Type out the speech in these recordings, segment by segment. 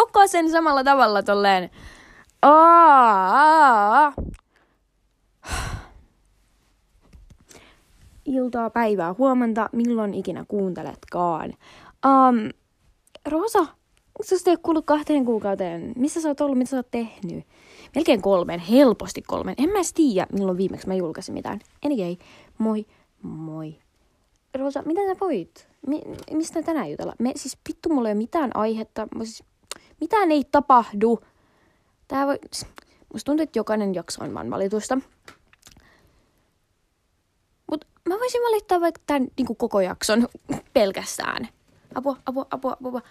jokaisen samalla tavalla tolleen. Aa, Iltaa, päivää, huomenta, milloin ikinä kuunteletkaan. Um, Rosa, susta ei ole kuullut kahteen kuukauteen. Missä sä oot ollut, mitä sä oot tehnyt? Melkein kolmen, helposti kolmen. En mä edes tiedä, milloin viimeksi mä julkaisin mitään. Anyway, moi, moi. Rosa, mitä sä voit? Mi- mistä tänään jutella? Me, siis pittu mulla ei ole mitään aihetta. Siis, mitään ei tapahdu. Tää voi... Musta tuntuu, että jokainen jakso on vaan valitusta. Mut mä voisin valittaa vaikka tämän niin koko jakson pelkästään. Apua, apua, apua, apua.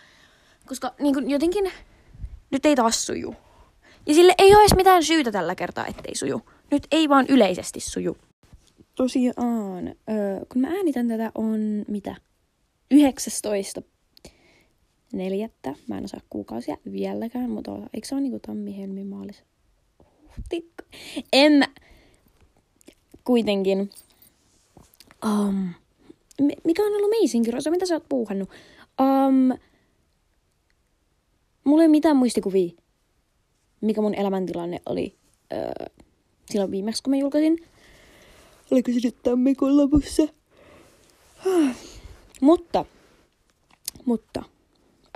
Koska niin kuin, jotenkin nyt ei taas suju. Ja sille ei ole edes mitään syytä tällä kertaa, ettei suju. Nyt ei vaan yleisesti suju. Tosiaan, öö, kun mä äänitän tätä on mitä? 19. neljättä. Mä en osaa kuukausia vieläkään, mutta eikö se ole niinku tammi, helmi, maalis? Huhti. En mä... Kuitenkin. Um, mikä on ollut amazing, Rosa? Mitä sä oot puuhannut? Um, mulla ei ole mitään muistikuvia, mikä mun elämäntilanne oli öö, silloin viimeksi, kun mä julkaisin. Oliko se nyt tammikuun lopussa? mutta, mutta,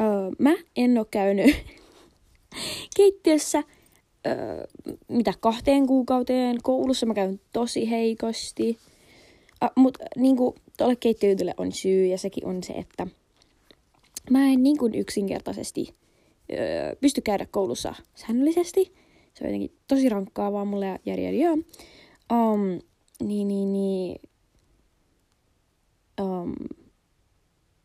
öö, mä en oo käynyt keittiössä öö, mitä kahteen kuukauteen. Koulussa mä käyn tosi heikosti. Äh, Mutta niinku, tuolle keittiöitylle on syy ja sekin on se, että mä en niin kuin yksinkertaisesti öö, pysty käydä koulussa säännöllisesti. Se on jotenkin tosi rankkaa vaan mulle ja jari, jari. Um, niin, niin, niin. Um,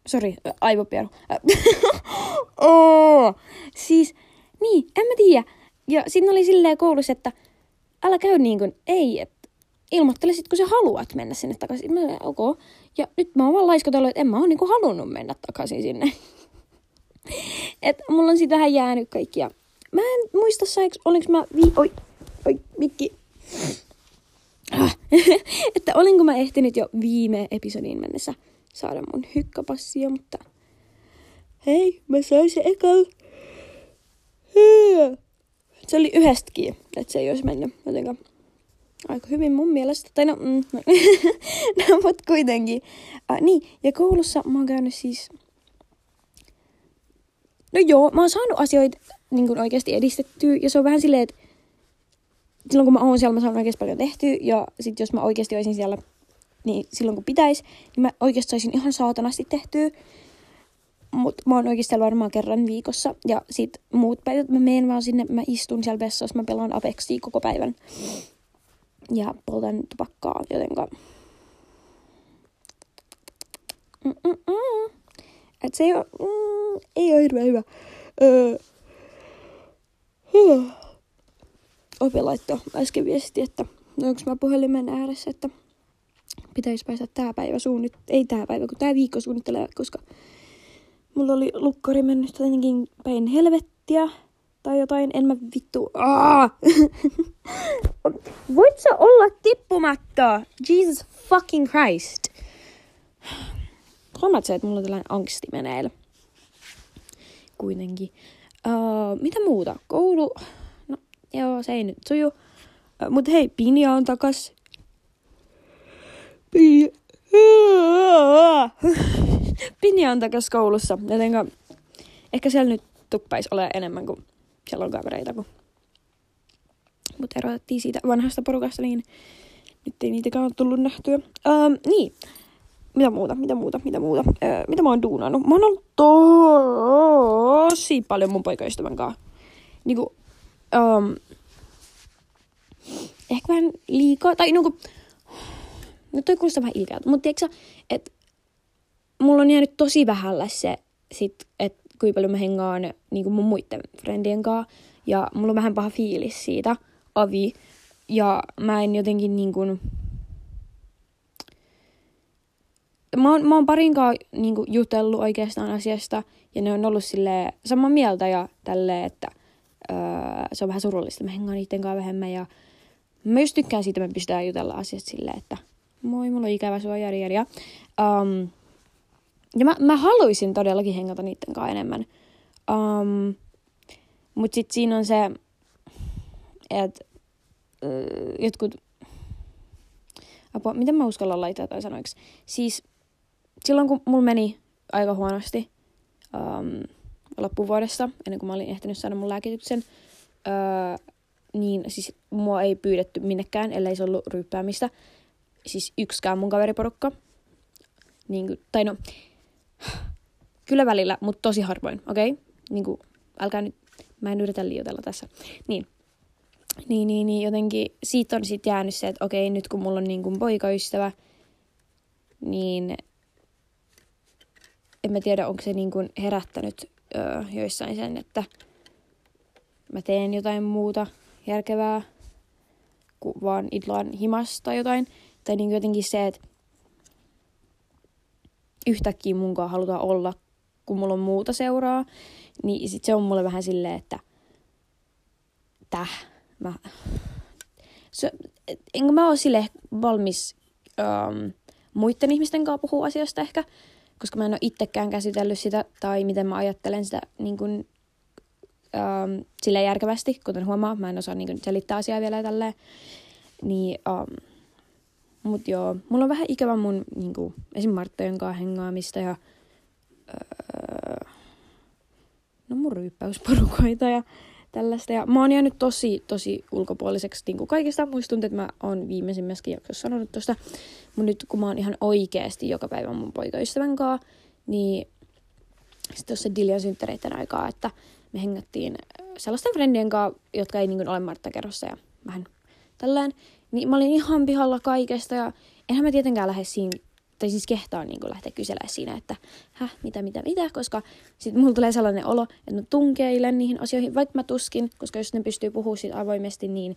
sorry, aivopieru. oh, siis, niin, en mä tiedä. Ja sitten oli silleen koulussa, että älä käy niin kuin, ei, että ilmoittelisit, kun sä haluat mennä sinne takaisin. Mä ok. Ja nyt mä oon vaan laiskotellut, että en mä oo niinku halunnut mennä takaisin sinne. Et mulla on siitä vähän jäänyt kaikkia. Mä en muista, saiks, oliks mä vi... Oi, oi, mikki. Ah. että olinko mä ehtinyt jo viime episodiin mennessä saada mun hykkäpassia, mutta... Hei, mä sain se ekal. Se oli yhdestäkin, että se ei olisi mennyt jotenkaan aika hyvin mun mielestä. Tai no, mm, no mutta kuitenkin. Uh, niin, ja koulussa mä oon käynyt siis... No joo, mä oon saanut asioita niin kuin oikeasti edistettyä. Ja se on vähän silleen, että silloin kun mä oon siellä, mä saan oikeasti paljon tehtyä. Ja sit jos mä oikeasti olisin siellä niin silloin kun pitäisi, niin mä oikeasti saisin ihan saatanasti tehtyä. Mutta mä oon oikeasti siellä varmaan kerran viikossa. Ja sit muut päivät mä menen vaan sinne, mä istun siellä vessassa, mä pelaan Apexia koko päivän ja poltan tupakkaa, jotenka... Mm-mm-mm. Et se ei ole, mm, ei ole hirveän hyvä. Öö. Huh. Laittoi äsken viesti, että no onko mä puhelimen ääressä, että pitäisi päästä tää päivä suunnit... Ei tää päivä, kun tää viikko suunnittelee, koska mulla oli lukkari mennyt jotenkin päin helvettiä tai jotain, en mä vittu... Voit sä olla tippumatta? Jesus fucking Christ. Huomaat sä, että mulla on tällainen angsti meneillä. Kuitenkin. Uh, mitä muuta? Koulu... No, joo, se ei nyt suju. Uh, mut hei, Pinja on takas. Pinja on takas koulussa, jotenka ehkä siellä nyt tuppaisi ole enemmän kuin siellä on kavereita, kun mutta erotettiin siitä vanhasta porukasta, niin nyt ei niitäkään ole tullut nähtyä. Ähm, niin, mitä muuta, mitä muuta, mitä muuta. Äh, mitä mä oon duunannut? Mä oon ollut tosi paljon mun poikaystävän kanssa. Niinku, ähm, ehkä vähän liikaa, tai niinku, nyt toi kuulostaa vähän ilkeältä, mutta tiedätkö että mulla on jäänyt tosi vähällä se, sit, että kuinka paljon mä hengaan niin mun muiden friendien kanssa. Ja mulla on vähän paha fiilis siitä, avi. Ja mä en jotenkin niin kuin... Mä oon, mä oon parinkaan niin kuin, jutellut oikeastaan asiasta, ja ne on ollut sille samaa mieltä ja tälleen, että öö, se on vähän surullista. Mä hengaan niiden kanssa vähemmän, ja mä just tykkään siitä, että me pystytään jutella asiasta silleen, että moi, mulla on ikävä sua, jari, jari. Um, ja mä, mä haluaisin todellakin hengata niiden kanssa enemmän. Um, Mutta sitten siinä on se, että jotkut... Apua, miten mä uskallan laittaa tai sanoiksi? Siis silloin kun mulla meni aika huonosti um, loppuvuodesta, ennen kuin mä olin ehtinyt saada mun lääkityksen, uh, niin siis mua ei pyydetty minnekään, ellei se ollut ryyppäämistä. Siis yksikään mun kaveriporukka. Niin kuin, tai no, kyllä välillä, mutta tosi harvoin, okei? Okay? Niin kuin, älkää nyt, mä en yritä liioitella tässä. Niin, niin, niin, niin jotenkin siitä on sitten jäänyt se, että okei, nyt kun mulla on niin kuin poikaystävä, niin en mä tiedä, onko se niin kuin herättänyt öö, joissain sen, että mä teen jotain muuta järkevää kuin vaan idlaan himasta tai jotain. Tai niin jotenkin se, että yhtäkkiä munkaan halutaan olla, kun mulla on muuta seuraa. Niin sit se on mulle vähän silleen, että täh, mä... Se, enkä mä oo sille valmis um, muiden ihmisten kanssa puhua asiasta ehkä, koska mä en ole itsekään käsitellyt sitä tai miten mä ajattelen sitä niin kun, um, sille järkevästi, kuten huomaa, mä en osaa niin kun, selittää asiaa vielä tälleen. Niin, um, mut joo, mulla on vähän ikävä mun niin kun, esim. Marttojen kanssa hengaamista ja öö, no mun ryyppäysporukoita ja tällaista. Ja mä oon jäänyt tosi, tosi ulkopuoliseksi niin kuin kaikista. Muista että mä oon viimeisimmässäkin jaksossa sanonut tosta. Mutta nyt kun mä oon ihan oikeasti joka päivä mun poikaystävän kanssa, niin sitten tuossa Dilian synttäreiden aikaa, että me hengattiin sellaisten friendien kanssa, jotka ei niin kuin, ole Martta kerrossa ja vähän tällään. Niin mä olin ihan pihalla kaikesta ja enhän mä tietenkään lähde siinä tai siis kehtaa niin lähteä kyselemään siinä, että häh, mitä, mitä, mitä, koska sitten mulla tulee sellainen olo, että mä tunkeilen niihin asioihin, vaikka mä tuskin, koska jos ne pystyy puhumaan siitä avoimesti, niin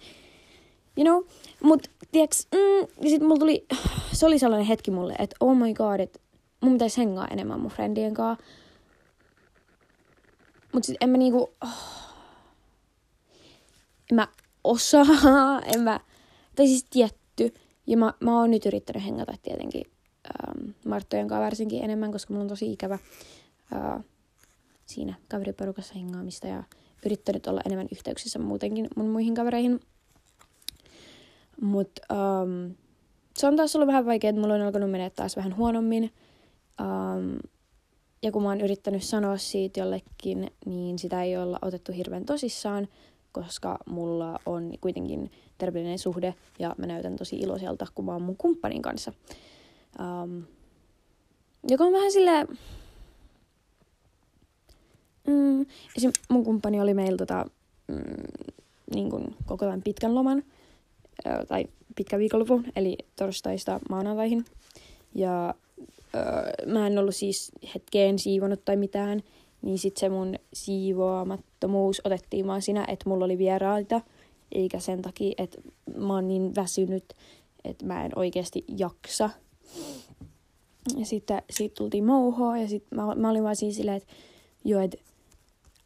you know, mut tiiäks, mm, ja sit mulla tuli, se oli sellainen hetki mulle, että oh my god, että mun pitäisi hengaa enemmän mun friendien kanssa. Mut sit en mä niinku, oh, en mä osaa, en mä, tai siis tietty, ja mä, mä oon nyt yrittänyt hengata tietenkin ähm, Marttojen kanssa varsinkin enemmän, koska mulla on tosi ikävä äh, siinä kaveriporukassa hengaamista ja yrittänyt olla enemmän yhteyksissä muutenkin mun muihin kavereihin. Mutta ähm, se on taas ollut vähän vaikea, että mulla on alkanut mennä taas vähän huonommin. Ähm, ja kun mä oon yrittänyt sanoa siitä jollekin, niin sitä ei olla otettu hirveän tosissaan, koska mulla on kuitenkin terveellinen suhde ja mä näytän tosi iloiselta, kun mä oon mun kumppanin kanssa. Um, joka on vähän silleen... Mm, esim. mun kumppani oli meillä tota, mm, niin kuin koko tämän pitkän loman, ö, tai pitkä viikonloppu, eli torstaista maanantaihin. Ja ö, mä en ollut siis hetkeen siivonut tai mitään, niin sit se mun siivoamattomuus otettiin vaan siinä, että mulla oli vieraita, eikä sen takia, että mä oon niin väsynyt, että mä en oikeasti jaksa ja sitten siitä tultiin mouhoa ja sitten mä, mä olin vaan siinä silleen, että joo, että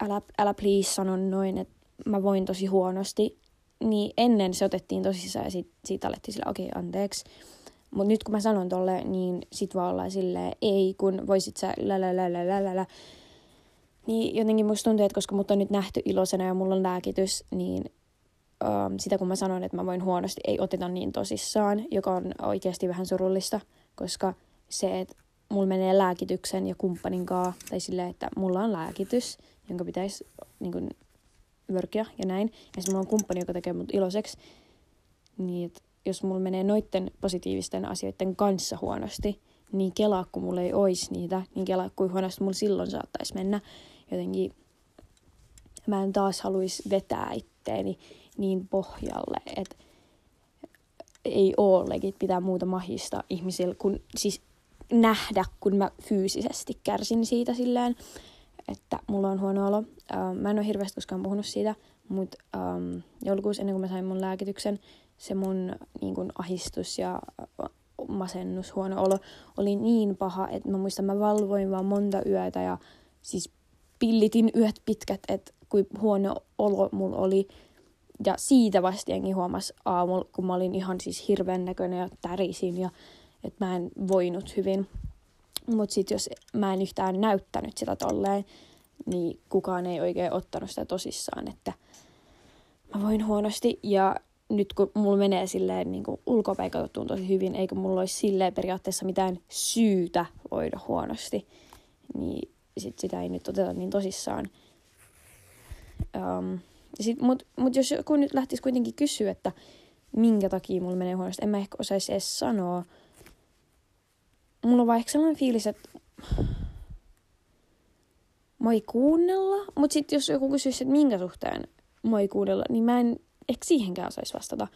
älä, älä please sano noin, että mä voin tosi huonosti. Niin ennen se otettiin tosissaan ja sit, siitä alettiin sillä okei, okay, anteeksi. Mutta nyt kun mä sanon tolle, niin sit vaan ollaan silleen, ei, kun voisit sä lälälälälälä. Niin jotenkin musta tuntuu, että koska mut on nyt nähty iloisena ja mulla on lääkitys, niin um, sitä kun mä sanon, että mä voin huonosti, ei oteta niin tosissaan, joka on oikeasti vähän surullista, koska se, että mulla menee lääkityksen ja kumppanin kanssa, tai silleen, että mulla on lääkitys, jonka pitäisi niin kuin, vörkiä ja näin, ja sitten mulla on kumppani, joka tekee mut iloiseksi, niin että jos mulla menee noitten positiivisten asioiden kanssa huonosti, niin kelaa, kun mulla ei ois niitä, niin kelaa, kuin huonosti mulla silloin saattaisi mennä. Jotenkin mä en taas haluaisi vetää itteeni niin pohjalle, että ei ole legit pitää muuta mahista ihmisillä, kun siis nähdä, kun mä fyysisesti kärsin siitä silleen, että mulla on huono olo. Uh, mä en ole hirveästi koskaan puhunut siitä, mutta um, joulukuussa ennen kuin mä sain mun lääkityksen, se mun niin kun, ahistus ja masennus, huono olo oli niin paha, että mä muistan, mä valvoin vaan monta yötä ja siis pillitin yöt pitkät, että kuin huono olo mulla oli. Ja siitä vasta jengi huomasi aamulla, kun mä olin ihan siis hirveän näköinen ja tärisin ja että mä en voinut hyvin. Mutta sitten jos mä en yhtään näyttänyt sitä tolleen, niin kukaan ei oikein ottanut sitä tosissaan, että mä voin huonosti ja nyt kun mulla menee silleen niin ulkopäin tosi hyvin, eikä mulla olisi silleen periaatteessa mitään syytä voida huonosti, niin sit sitä ei nyt oteta niin tosissaan. Um, Mutta mut jos joku nyt lähtisi kuitenkin kysyä, että minkä takia mulla menee huonosti, en mä ehkä osaisi edes sanoa. Mulla on vaikka sellainen fiilis, että mä ei kuunnella, mutta sitten jos joku kysyisi, että minkä suhteen mä ei kuunnella, niin mä en ehkä siihenkään osaisi vastata.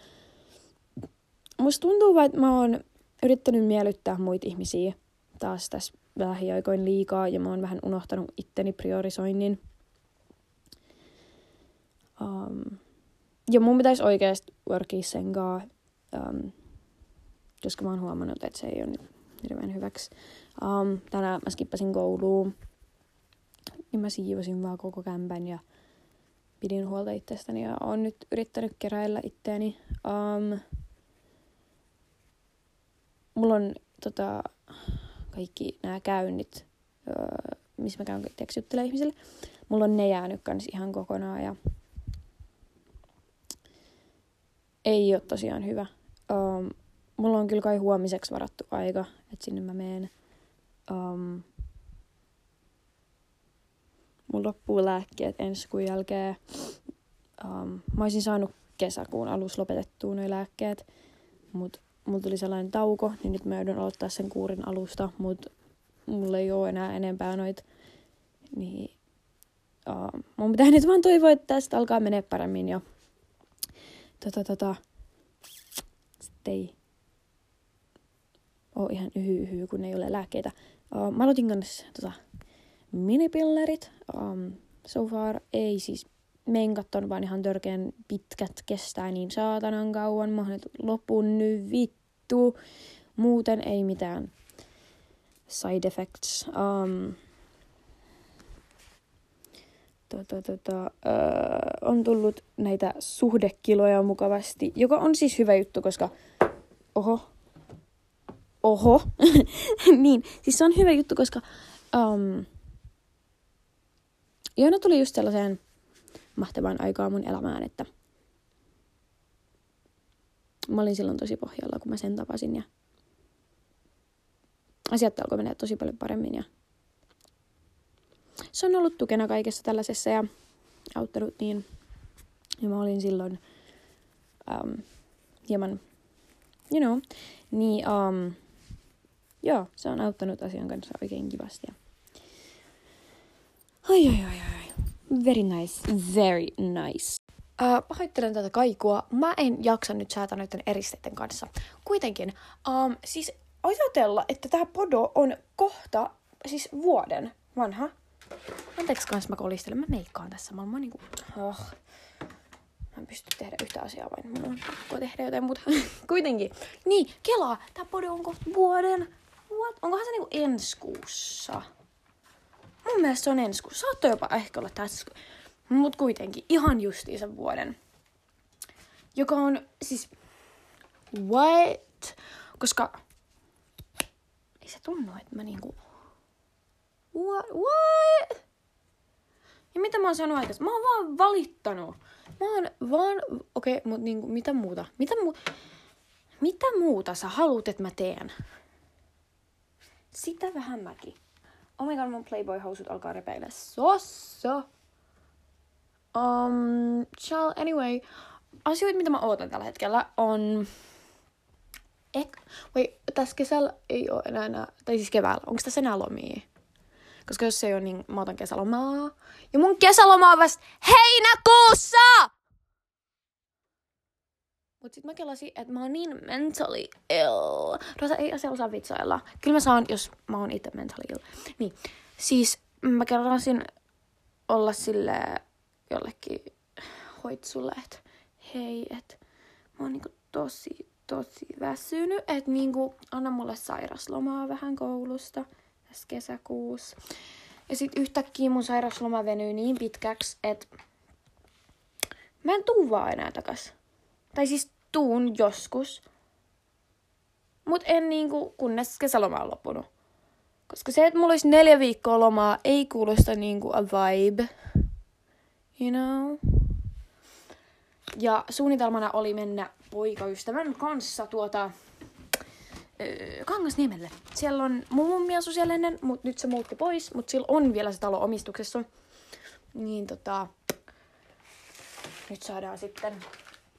Musta tuntuu vaan, että mä oon yrittänyt miellyttää muita ihmisiä taas tässä lähiaikoin liikaa ja mä oon vähän unohtanut itteni priorisoinnin. Um, ja mun pitäisi oikeasti workia sen kanssa, um, koska mä oon huomannut, että se ei ole nyt hirveän hyväksi. Um, tänään mä skippasin kouluun, niin mä siivosin vaan koko kämpän ja pidin huolta itsestäni ja oon nyt yrittänyt keräillä itteeni. Um, mulla on tota, kaikki nämä käynnit, öö, missä mä käyn tekstittelemaan ihmisille. Mulla on ne jäänyt kans ihan kokonaan ja ei ole tosiaan hyvä. Um, mulla on kyllä kai huomiseksi varattu aika, että sinne mä meen. Um, mulla loppuu lääkkeet ensi kuun jälkeen. Um, mä olisin saanut kesäkuun alussa lopetettua nuo lääkkeet, mutta mulla tuli sellainen tauko, niin nyt mä joudun aloittaa sen kuurin alusta, mutta mulla ei ole enää enempää noita. Niin uh, mun pitää nyt vaan toivoa, että tästä alkaa menee paremmin ja tota, tota, sitten ei ole ihan yhy, yhy kun ei ole lääkkeitä. Uh, mä aloitin kanssa tota, minipillerit. Um, so far ei siis menkat vaan ihan törkeän pitkät, kestää niin saatanan kauan. Mä lopun nyt vittu. Muuten ei mitään side effects. Um, tota, tota, öö, on tullut näitä suhdekiloja mukavasti, joka on siis hyvä juttu, koska oho, oho, niin, siis se on hyvä juttu, koska um, Joona tuli just sellaiseen mahtavaan aikaan mun elämään, että mä olin silloin tosi pohjalla, kun mä sen tapasin ja asiat alkoi mennä tosi paljon paremmin ja se on ollut tukena kaikessa tällaisessa ja auttanut niin. Ja mä olin silloin um, hieman, you know, niin um, joo, se on auttanut asian kanssa oikein kivasti. Ja Ai, ai, ai, ai. Very nice. Very nice. Uh, pahoittelen tätä kaikua. Mä en jaksa nyt säätää noiden eristeiden kanssa. Kuitenkin, um, siis ajatella, että tämä podo on kohta, siis vuoden vanha. Anteeksi kans mä kolistelen, mä meikkaan tässä. Mä oon niinku, oh. Mä en pysty tehdä yhtä asiaa, vain mun on pakko tehdä jotain muuta. Kuitenkin. Niin, kelaa, tää podo on kohta vuoden. What? Onkohan se niinku ensi kuussa? Mun mielestä se on ensi kuussa. Saattoi jopa ehkä olla tässä. Mut kuitenkin ihan justiinsa vuoden. Joka on siis... What? Koska... Ei se tunnu, että mä niinku... What? What? Ja mitä mä oon sanonut aikaisemmin? Mä oon vaan valittanut. Mä oon vaan... Okei, okay, mut niinku, mitä muuta? Mitä, mu... mitä muuta sä haluat, että mä teen? Sitä vähän mäkin. Oh my god, mun Playboy-housut alkaa repeillä. Sosso! Um, chill, anyway. Asioita, mitä mä ootan tällä hetkellä, on... Ek... Wait, tässä kesällä ei ole enää, enää... Tai siis keväällä. Onko tässä enää lomia? Koska jos se ei ole, niin mä otan kesälomaa. Ja mun kesäloma on vasta heinäkuussa! Mut sit mä kelasin, että mä oon niin mentally ill. Rosa ei asia osaa vitsailla. Kyllä mä saan, jos mä oon itse mentally ill. Niin, siis mä kelasin olla sille jollekin hoitsulle, että hei, että mä oon niinku tosi, tosi väsynyt, että niinku anna mulle sairaslomaa vähän koulusta tässä kesäkuussa. Ja sit yhtäkkiä mun sairasloma venyy niin pitkäksi, että mä en tuu vaan enää takas. Tai siis tuun joskus. Mut en niinku, kunnes kesäloma on loppunut. Koska se, että mulla olisi neljä viikkoa lomaa, ei kuulosta niinku a vibe. You know? Ja suunnitelmana oli mennä poikaystävän kanssa tuota öö, Kangasniemelle. Siellä on mun mummi asu siellä ennen, mutta nyt se muutti pois, mutta sillä on vielä se talo omistuksessa. Niin tota, nyt saadaan sitten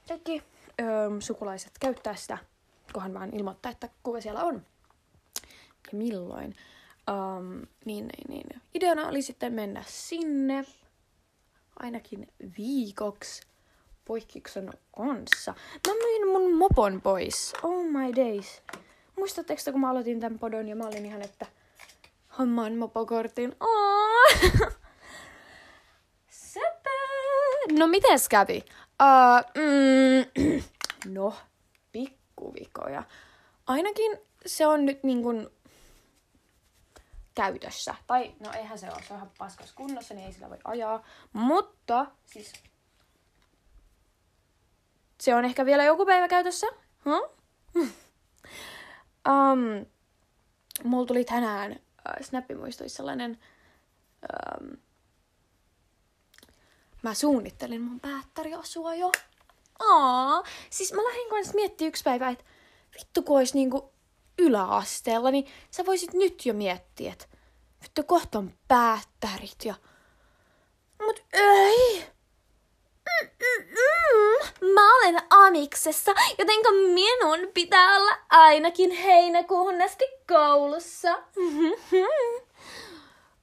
kaikki öö, sukulaiset käyttää sitä, kohan vaan ilmoittaa, että kuka siellä on ja milloin. Um, niin, niin, niin. Ideana oli sitten mennä sinne ainakin viikoksi poikkiksen kanssa. Mä myin mun mopon pois. Oh my days. Muistatteko kun mä aloitin tämän podon ja mä olin ihan, että hommaan mopokortin. Oh. Sepä. No mites kävi? Uh, mm, no, pikkuvikoja. Ainakin se on nyt niin kuin käytössä. Tai no eihän se ole, se on ihan paskas kunnossa, niin ei sillä voi ajaa. Mutta siis se on ehkä vielä joku päivä käytössä. Huh? um, mulla tuli tänään uh, snappimuistoissa sellainen... Um, mä suunnittelin mun päättäriasua jo. Aa, siis mä lähdin kanssa miettimään yksi päivä, että vittu kun olisi niinku yläasteella, niin sä voisit nyt jo miettiä, että vittu kohta on päättärit ja... Mut ei! Mm-mm-mm. Mä olen amiksessa, jotenka minun pitää olla ainakin heinäkuuhun asti koulussa.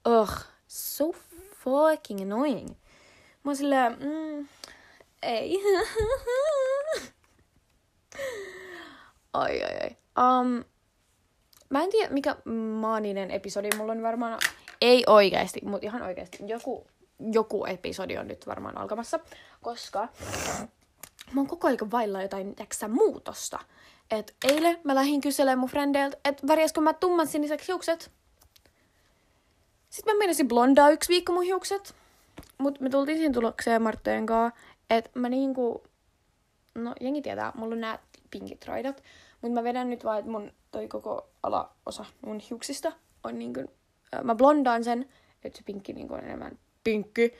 Ugh, so fucking annoying. Mä oon silleen, mm, ei. ai ai ai. Um, mä en tiedä, mikä maaninen episodi mulla on varmaan... Ei oikeasti, mutta ihan oikeasti. Joku, joku episodi on nyt varmaan alkamassa, koska mä oon koko ajan vailla jotain täksä muutosta. Et eilen mä lähdin kyselemään mun frendeiltä, että värjäskö mä tumman siniseksi hiukset. Sitten mä menisin blondaa yksi viikko mun hiukset. Mut me tultiin siihen tulokseen Marttojen kanssa, että mä niinku... No, jengi tietää, mulla on nää pinkit raidat. Mutta mä vedän nyt vaan, että mun toi koko alaosa mun hiuksista on niin kuin, äh, mä blondaan sen, että se pinkki niin on enemmän pinkki.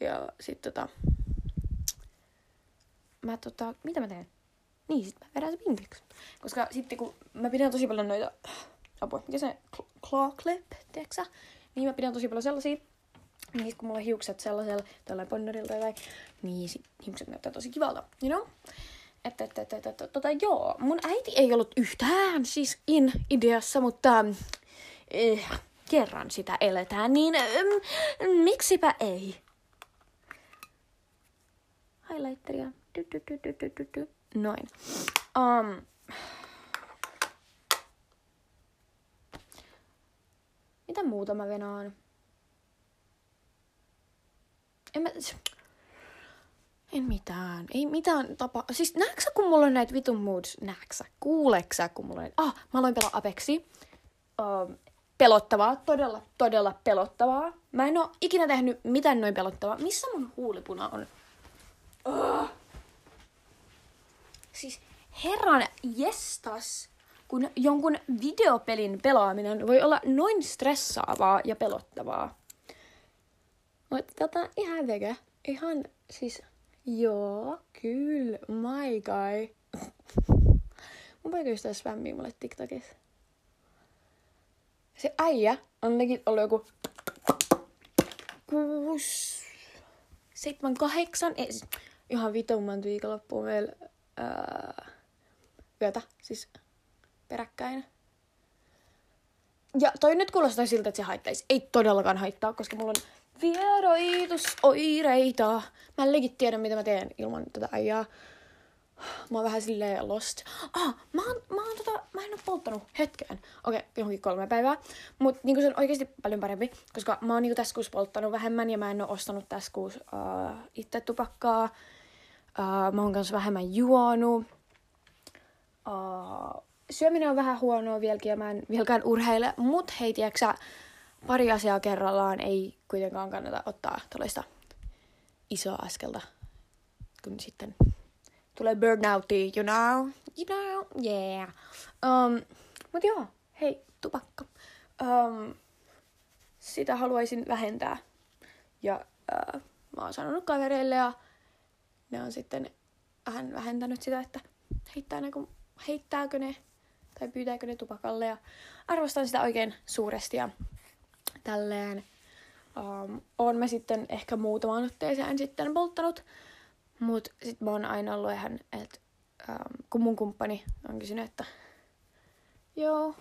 Ja sit tota, mä tota, mitä mä teen? Niin, sit mä vedän se pinkiksi. Koska sitten kun mä pidän tosi paljon noita, apua, mikä se, claw clip, tiedätkö Niin mä pidän tosi paljon sellaisia. Niin kun mulla on hiukset sellaisella, tällainen ponnerilta tai niin sit hiukset näyttää tosi kivalta, you know? Että, että, että, että, tota, joo, mun äiti ei ollut yhtään siis in ideassa, mutta eh, kerran sitä eletään, niin eh, miksipä ei? Highlighteria. Noin. Um, mitä muuta mä venaan? En mä... En mitään. Ei mitään tapa. Siis näetkö kun mulla on näitä vitun moods? Näetkö Kuuleksä kun mulla on? Ah, mä aloin pelaa Apexi. Uh, pelottavaa. Todella, todella pelottavaa. Mä en oo ikinä tehnyt mitään noin pelottavaa. Missä mun huulipuna on? Uh. Siis herran jestas, kun jonkun videopelin pelaaminen voi olla noin stressaavaa ja pelottavaa. Mutta tota, ihan vege. Ihan siis Joo, kyllä. My guy. Mun poikaystävä spämmii mulle TikTokissa. Se äijä on nekin ollut joku kuusi, seitsemän, kahdeksan, ei, siis ihan vitumman viikonloppuun vielä ää, yötä, siis peräkkäin. Ja toi nyt kuulostaa siltä, että se haittaisi. Ei todellakaan haittaa, koska mulla on vieroitusoireita. Mä en legit tiedä, mitä mä teen ilman tätä äijää. Mä oon vähän silleen lost. Ah, mä oon, mä oon tota, mä en oo polttanut hetkeen. Okei, okay, johonkin kolme päivää. Mut niinku se on oikeasti paljon parempi, koska mä oon niinku tässä kuussa polttanut vähemmän ja mä en oo ostanut tässä kuussa uh, itse tupakkaa. Uh, mä oon kanssa vähemmän juonut. Uh, syöminen on vähän huonoa vieläkin ja mä en vieläkään urheile, mut hei, tiiäksä, pari asiaa kerrallaan ei kuitenkaan kannata ottaa tällaista isoa askelta, kun sitten tulee burnouti, you know, you know, yeah. Um, mut joo, hei, tupakka. um, sitä haluaisin vähentää. Ja uh, mä oon sanonut kavereille ja ne on sitten vähän vähentänyt sitä, että heittää ne, kun, heittääkö ne tai pyytääkö ne tupakalle. Ja arvostan sitä oikein suuresti ja tälleen. Um, oon mä sitten ehkä muutaman otteeseen sitten polttanut, mut sit mä oon aina ollut ihan, että um, kun mun kumppani on kysynyt, että joo,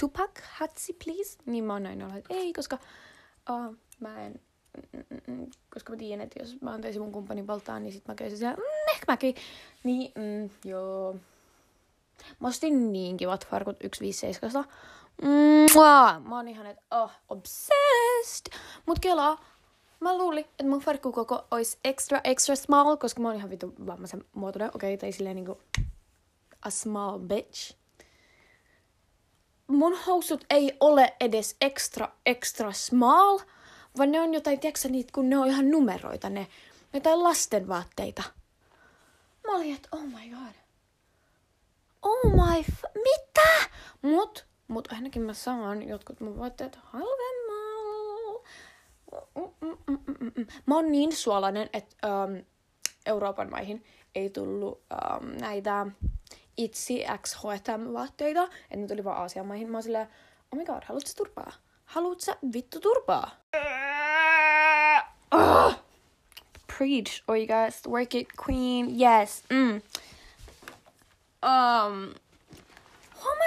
Tupac, hatsi please, niin mä oon aina ollut, että ei, koska uh, mä en, mm, mm, koska mä tiedän, että jos mä antaisin mun kumppanin polttaa, niin sit mä käisin siellä, mm, ehkä mäkin. Niin, mm, joo. Mä ostin niin kivat farkut 157. Mua! Mä oon ihan, että oh, obsessed. Mut kelaa, mä luulin, että mun farkkukoko olisi extra extra small, koska mä oon ihan vitu vammaisen muotoinen. Okei, okay, tai silleen niinku a small bitch. Mun housut ei ole edes extra extra small, vaan ne on jotain, tiedätkö niitä, kun ne on ihan numeroita, ne jotain lasten vaatteita. Mä olin, että oh my god. Oh my, f- mitä? Mut mutta ainakin mä saan jotkut mun vaatteet halvemmalla. Mä oon niin suolainen, että um, Euroopan maihin ei tullut um, näitä itsi XHTM-vaatteita, että ne tuli vaan Aasian maihin. Mä oon silleen, oh my god, haluatko turpaa? Haluatko vittu turpaa? Uh! Preach, oikeasti. Work it, queen. Yes. Mm. Um,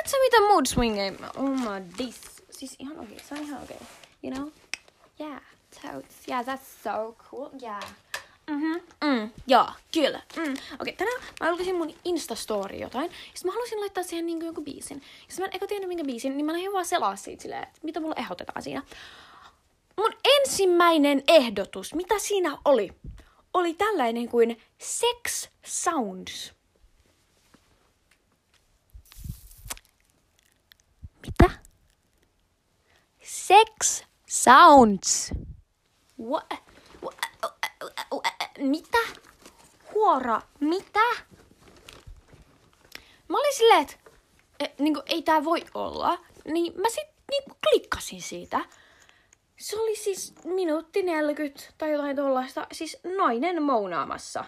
Sä mitä mood swingeja? Oh my this. Siis ihan okei, okay. se on ihan okei. Okay. You know? Yeah, totes. Yeah, that's so cool. Yeah. Mhm, mm, joo, kyllä. Mm. Okei, okay, tänään mä julkaisin mun Instastory jotain. Ja mä halusin laittaa siihen niinku joku biisin. Ja mä en eka tiennyt minkä biisin, niin mä lähdin vaan selaa siitä silleen, että mitä mulle ehdotetaan siinä. Mun ensimmäinen ehdotus, mitä siinä oli, oli tällainen kuin Sex Sounds. Sex sounds. Mitä? Huora, mitä? Mä olin silleen, että et, niinku, ei tää voi olla. Niin mä sit niinku, klikkasin siitä. Se oli siis minuutti 40 tai jotain tollaista. Siis nainen mounaamassa.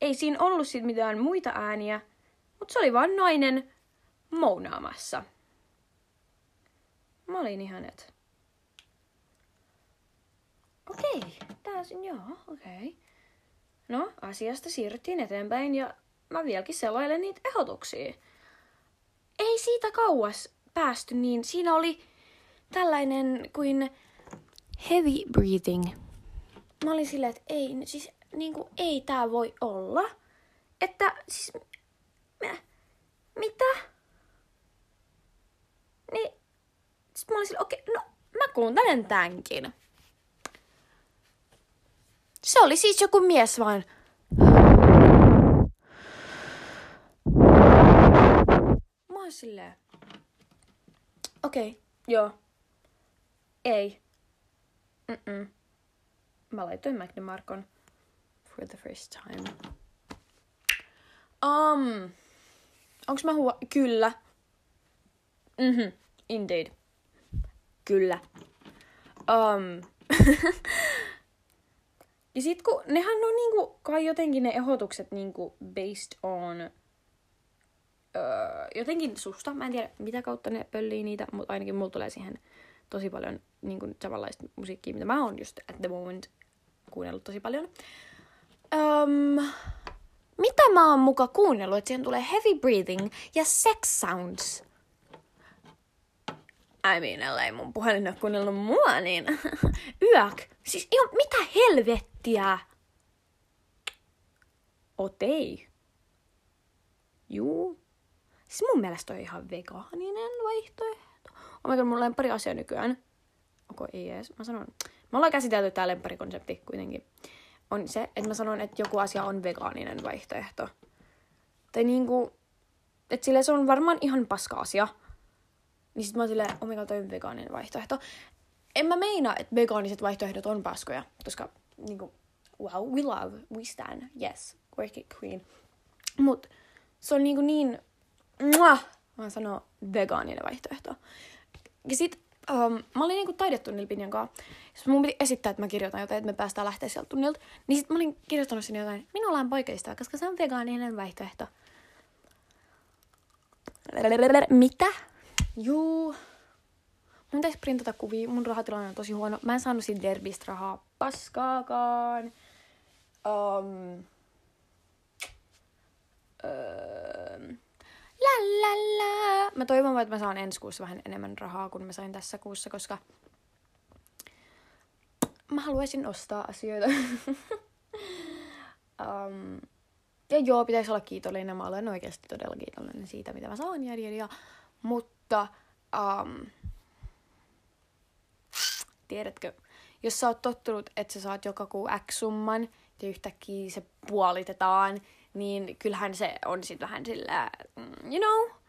Ei siinä ollut sit mitään muita ääniä, mutta se oli vaan nainen mounaamassa. Mä olin ihan, että... Okei, okay, täysin joo, okei. Okay. No, asiasta siirryttiin eteenpäin ja mä vieläkin selailen niitä ehdotuksia. Ei siitä kauas päästy, niin siinä oli tällainen kuin heavy breathing. Mä olin silleen, että ei, siis niinku, ei tää voi olla. Että siis, mä, mitä? Niin, sitten mä olin okei, okay, no mä kuuntelen tämänkin. Se oli siis joku mies vain. Mä oon silleen. Okei, okay, joo. Ei. Mm-mm. Mä laitoin Magnemarkon for the first time. Um, onks mä huo... Kyllä. Mhm, indeed. Kyllä. Um. ja sit kun nehän on niinku kai jotenkin ne ehdotukset niinku based on öö, jotenkin susta. Mä en tiedä mitä kautta ne pöllii niitä, mutta ainakin mulla tulee siihen tosi paljon niinku samanlaista musiikkia, mitä mä oon just at the moment kuunnellut tosi paljon. Um, mitä mä oon muka kuunnellut, että siihen tulee heavy breathing ja sex sounds. I mean, ellei mun puhelin ole kuunnellut mua, niin yök. Siis ihan mitä helvettiä? Otei. Juu. Siis mun mielestä on ihan vegaaninen vaihtoehto. Oh my god, mun lempari asia nykyään. Onko ei edes? Mä sanon. Me ollaan käsitelty tää lempparikonsepti kuitenkin. On se, että mä sanon, että joku asia on vegaaninen vaihtoehto. Tai niinku, että sille se on varmaan ihan paska asia niin sit mä oon silleen, oh my god, toi on vegaaninen vaihtoehto. En mä meina, että vegaaniset vaihtoehdot on paskoja, koska niinku, wow, we love, we stand, yes, work it queen. Mut se on niinku niin, muah, mä sanon vegaaninen vaihtoehto. ja sit um, mä olin niinku taidetunnilla Pinjan kanssa. Sitten mun piti esittää, että mä kirjoitan jotain, että me päästään lähteä sieltä tunnilta. Niin sit mä olin kirjoittanut sinne jotain, minulla on poikaystävä, koska se on vegaaninen vaihtoehto. Mitä? Juu. Mun pitäisi printata kuvia, mun rahatilanne on tosi huono. Mä en saanut siitä derbistä rahaa paskaakaan. Um, um, la la la. Mä toivon, että mä saan ensi kuussa vähän enemmän rahaa kuin mä sain tässä kuussa, koska mä haluaisin ostaa asioita. um, ja joo, pitäisi olla kiitollinen. Mä olen oikeasti todella kiitollinen siitä, mitä mä saan. Ja, ja, ja. Mutta, um, tiedätkö, jos sä oot tottunut, että sä saat joka kuu X summan ja yhtäkkiä se puolitetaan, niin kyllähän se on sit vähän sillä, mm, you know,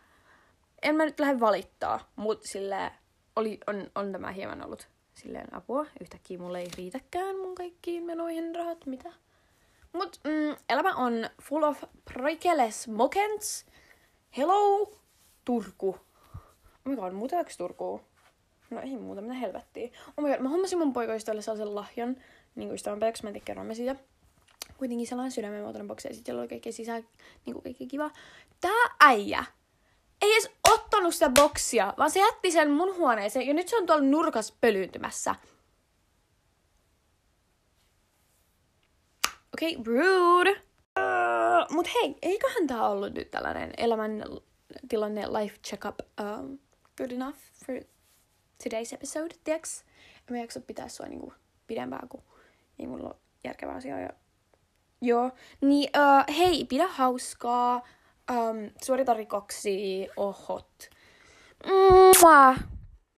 en mä nyt lähde valittaa, mutta sillä oli, on, on tämä hieman ollut silleen apua. Yhtäkkiä mulle ei riitäkään mun kaikkiin menoihin rahat, mitä? Mut mm, elämä on full of prikeles mokens. Hello, Turku. Oh my god, muutaako Turku? No ei muuta, mitä helvettiä. Oh my god, mä hommasin mun poikaystävälle sellaisen lahjan, niin kuin ystävänpäiväksi, mä en tiedä, kerromme siitä. Kuitenkin sellainen sydämen muotoinen boksi, ja sitten siellä oli kaikkea sisään, niin kuin kaikki kiva. Tää äijä ei edes ottanut sitä boksia, vaan se jätti sen mun huoneeseen, ja nyt se on tuolla nurkas pölyyntymässä. Okei, okay, rude. Uh, mut hei, eiköhän tää ollut nyt tällainen elämäntilanne life checkup um, good enough for today's episode, tiiäks? En mä jaksa pitää sua niinku pidempään, kun ei mulla ole järkevää asiaa. Ja... Joo, niin uh, hei, pidä hauskaa, um, suorita rikoksia, ohot. Mua!